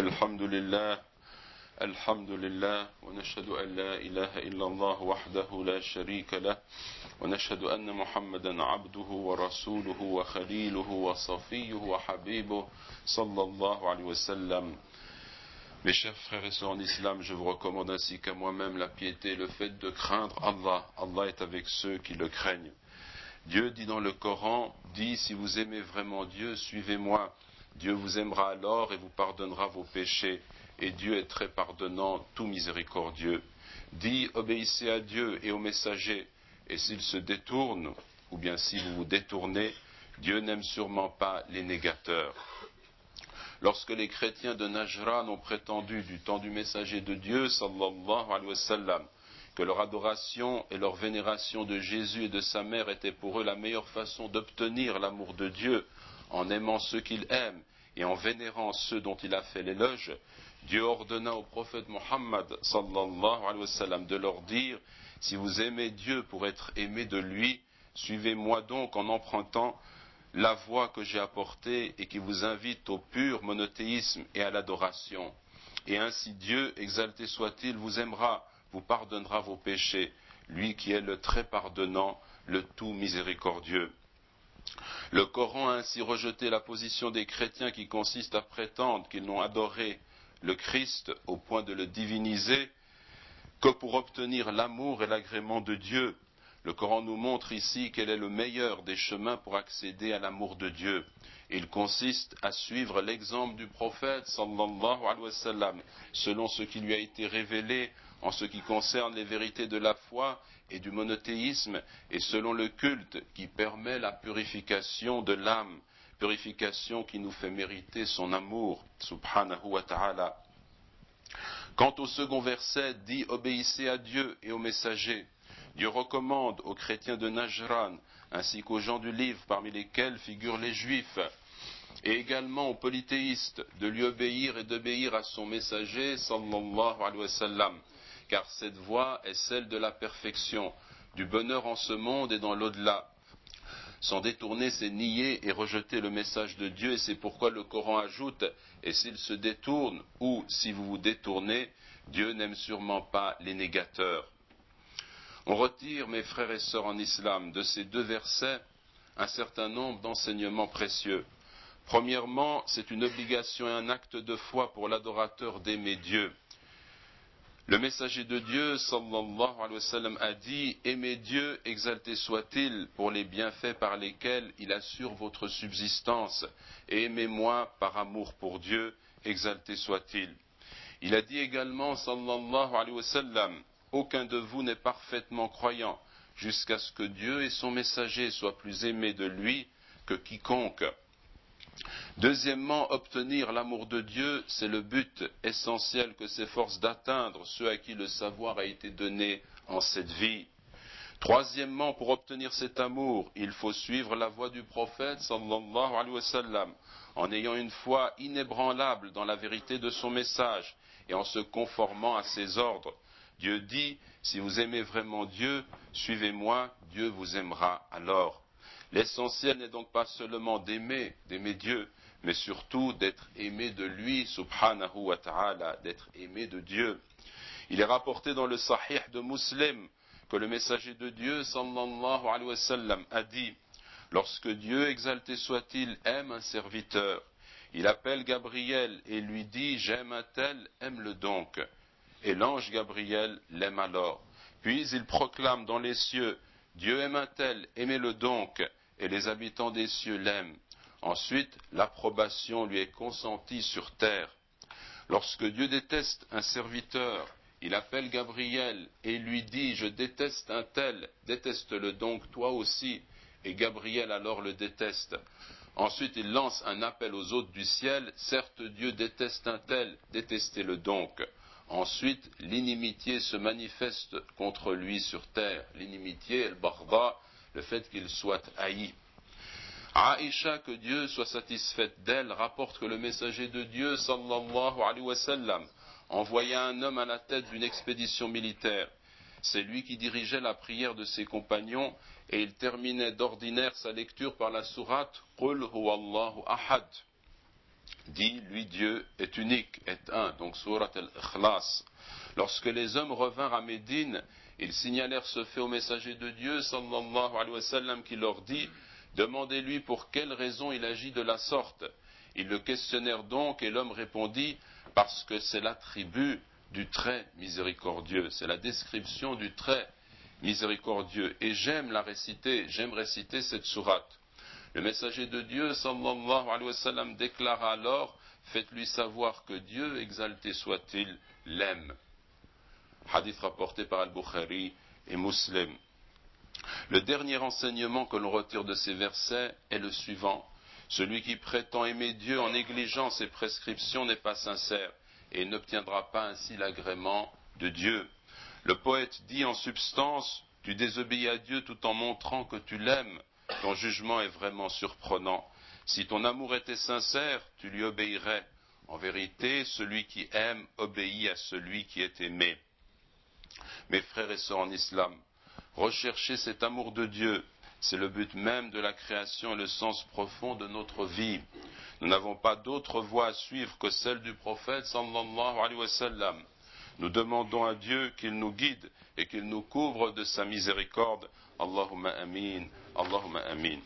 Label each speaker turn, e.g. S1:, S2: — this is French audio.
S1: الحمد لله الحمد لله ونشهد أن لا إله إلا الله وحده لا شريك له ونشهد أن محمدا عبده ورسوله وخليله وصفيه وحبيبه صلى الله عليه وسلم Mes chers frères et sœurs en islam, je vous recommande ainsi qu'à moi-même la piété, le fait de craindre Allah. Allah est avec ceux qui le craignent. Dieu dit dans le Coran, dit si vous aimez vraiment Dieu, suivez-moi. Dieu vous aimera alors et vous pardonnera vos péchés. Et Dieu est très pardonnant, tout miséricordieux. Dit obéissez à Dieu et aux messagers. Et s'ils se détournent, ou bien si vous vous détournez, Dieu n'aime sûrement pas les négateurs. Lorsque les chrétiens de Najran ont prétendu du temps du messager de Dieu, sallallahu alayhi wa sallam, que leur adoration et leur vénération de Jésus et de sa mère étaient pour eux la meilleure façon d'obtenir l'amour de Dieu, en aimant ceux qu'il aime et en vénérant ceux dont il a fait l'éloge, Dieu ordonna au prophète Mohammed sallallahu wa de leur dire Si vous aimez Dieu pour être aimé de lui, suivez-moi donc en empruntant la voie que j'ai apportée et qui vous invite au pur monothéisme et à l'adoration. Et ainsi Dieu, exalté soit-il, vous aimera, vous pardonnera vos péchés, lui qui est le très pardonnant, le tout miséricordieux. Le Coran a ainsi rejeté la position des chrétiens qui consiste à prétendre qu'ils n'ont adoré le Christ au point de le diviniser que pour obtenir l'amour et l'agrément de Dieu. Le Coran nous montre ici quel est le meilleur des chemins pour accéder à l'amour de Dieu. Il consiste à suivre l'exemple du prophète sallallahu alayhi wa selon ce qui lui a été révélé en ce qui concerne les vérités de la foi et du monothéisme, et selon le culte qui permet la purification de l'âme, purification qui nous fait mériter son amour, subhanahu wa ta'ala. Quant au second verset, dit obéissez à Dieu et aux messagers. Dieu recommande aux chrétiens de Najran, ainsi qu'aux gens du livre parmi lesquels figurent les juifs, et également aux polythéistes, de lui obéir et d'obéir à son messager, sallallahu alayhi wa sallam, car cette voie est celle de la perfection, du bonheur en ce monde et dans l'au-delà. S'en détourner, c'est nier et rejeter le message de Dieu, et c'est pourquoi le Coran ajoute, et s'ils se détournent, ou si vous vous détournez, Dieu n'aime sûrement pas les négateurs. On retire, mes frères et sœurs en islam, de ces deux versets un certain nombre d'enseignements précieux. Premièrement, c'est une obligation et un acte de foi pour l'adorateur d'aimer Dieu. Le messager de Dieu, sallallahu alayhi wa a dit Aimez Dieu, exalté soit-il, pour les bienfaits par lesquels il assure votre subsistance, et aimez-moi par amour pour Dieu, exalté soit-il. Il a dit également, sallallahu alayhi wa Aucun de vous n'est parfaitement croyant, jusqu'à ce que Dieu et son messager soient plus aimés de lui que quiconque. Deuxièmement, obtenir l'amour de Dieu, c'est le but essentiel que s'efforce d'atteindre ceux à qui le savoir a été donné en cette vie. Troisièmement, pour obtenir cet amour, il faut suivre la voie du prophète sallallahu alayhi wa en ayant une foi inébranlable dans la vérité de son message et en se conformant à ses ordres. Dieu dit, si vous aimez vraiment Dieu, suivez-moi, Dieu vous aimera alors. L'essentiel n'est donc pas seulement d'aimer, d'aimer Dieu, mais surtout d'être aimé de lui, subhanahu wa ta'ala, d'être aimé de Dieu. Il est rapporté dans le Sahih de Muslim que le messager de Dieu, sallallahu alayhi wa sallam, a dit, lorsque Dieu, exalté soit-il, aime un serviteur, il appelle Gabriel et lui dit, j'aime un tel, aime-le donc. Et l'ange Gabriel l'aime alors. Puis il proclame dans les cieux, Dieu aime un tel, aimez-le donc, et les habitants des cieux l'aiment. Ensuite, l'approbation lui est consentie sur terre. Lorsque Dieu déteste un serviteur, il appelle Gabriel et lui dit Je déteste un tel, déteste-le donc toi aussi. Et Gabriel alors le déteste. Ensuite, il lance un appel aux hôtes du ciel Certes, Dieu déteste un tel, détestez-le donc. Ensuite, l'inimitié se manifeste contre lui sur terre. L'inimitié, el barda, le fait qu'il soit haï. Aïcha, que Dieu soit satisfaite d'elle, rapporte que le messager de Dieu, sallallahu alayhi wa sallam, envoya un homme à la tête d'une expédition militaire. C'est lui qui dirigeait la prière de ses compagnons et il terminait d'ordinaire sa lecture par la sourate Qul huwallahu ahad. Dit, lui Dieu est unique, est un, donc surat al-Ikhlas. Lorsque les hommes revinrent à Médine, ils signalèrent ce fait au messager de Dieu, sallallahu alayhi wa sallam, qui leur dit, demandez-lui pour quelle raison il agit de la sorte. Ils le questionnèrent donc et l'homme répondit, parce que c'est l'attribut du trait miséricordieux, c'est la description du trait miséricordieux. Et j'aime la réciter, j'aime réciter cette sourate. Le messager de Dieu, sallallahu alayhi wa sallam, déclara alors, faites-lui savoir que Dieu, exalté soit-il, l'aime. Hadith rapporté par Al-Bukhari et Muslim. Le dernier enseignement que l'on retire de ces versets est le suivant. Celui qui prétend aimer Dieu en négligeant ses prescriptions n'est pas sincère et n'obtiendra pas ainsi l'agrément de Dieu. Le poète dit en substance, tu désobéis à Dieu tout en montrant que tu l'aimes. Ton jugement est vraiment surprenant. Si ton amour était sincère, tu lui obéirais. En vérité, celui qui aime obéit à celui qui est aimé. Mes frères et sœurs en islam, recherchez cet amour de Dieu. C'est le but même de la création et le sens profond de notre vie. Nous n'avons pas d'autre voie à suivre que celle du prophète sallallahu alayhi wa sallam. Nous demandons à Dieu qu'il nous guide et qu'il nous couvre de sa miséricorde. Allahumma amin. Allahumma amin.